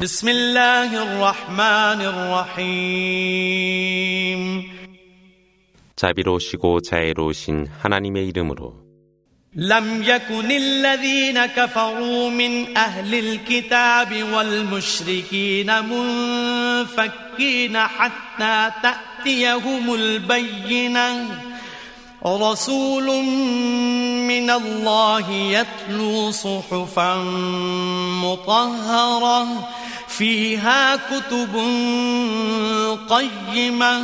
بسم الله الرحمن الرحيم 자비로우시고 자애로우신 하나님의 이름으로 لم يكن الذين كفروا من أهل الكتاب والمشركين منفكين حتى تأتيهم البينة رسول من الله يتلو صحفا مطهرة فيها كتب قيمة.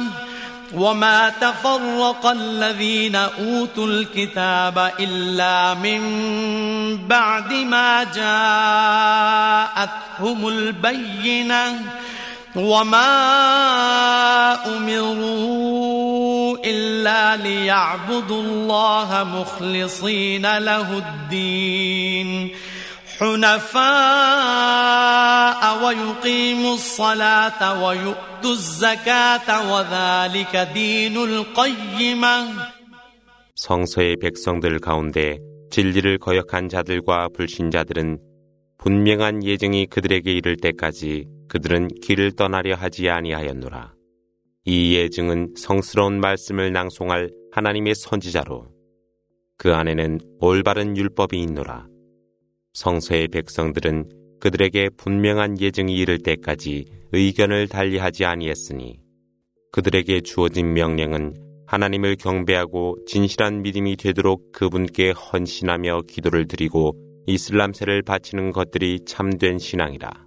وما تفرق الذين أوتوا الكتاب إلا من بعد ما جاءتهم البينة. وما أمروا إلا ليعبدوا الله مخلصين له الدين حنفاء ويقيموا الصلاة ويؤتوا الزكاة وذلك دين القيمة 성서의 백성들 가운데 진리를 거역한 자들과 불신자들은 분명한 예정이 그들에게 이를 때까지 그들은 길을 떠나려 하지 아니하였노라. 이 예증은 성스러운 말씀을 낭송할 하나님의 선지자로 그 안에는 올바른 율법이 있노라. 성서의 백성들은 그들에게 분명한 예증이 이를 때까지 의견을 달리하지 아니했으니 그들에게 주어진 명령은 하나님을 경배하고 진실한 믿음이 되도록 그분께 헌신하며 기도를 드리고 이슬람세를 바치는 것들이 참된 신앙이라.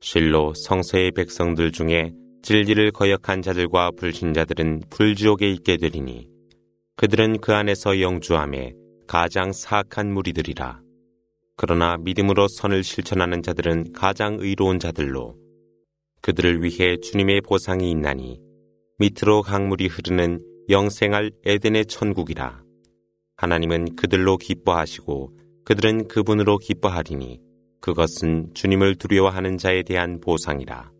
실로 성서의 백성들 중에 진리를 거역한 자들과 불신자들은 불지옥에 있게 되리니 그들은 그 안에서 영주함에 가장 사악한 무리들이라. 그러나 믿음으로 선을 실천하는 자들은 가장 의로운 자들로 그들을 위해 주님의 보상이 있나니 밑으로 강물이 흐르는 영생할 에덴의 천국이라. 하나님은 그들로 기뻐하시고 그들은 그분으로 기뻐하리니 그것은 주님을 두려워하는 자에 대한 보상이라.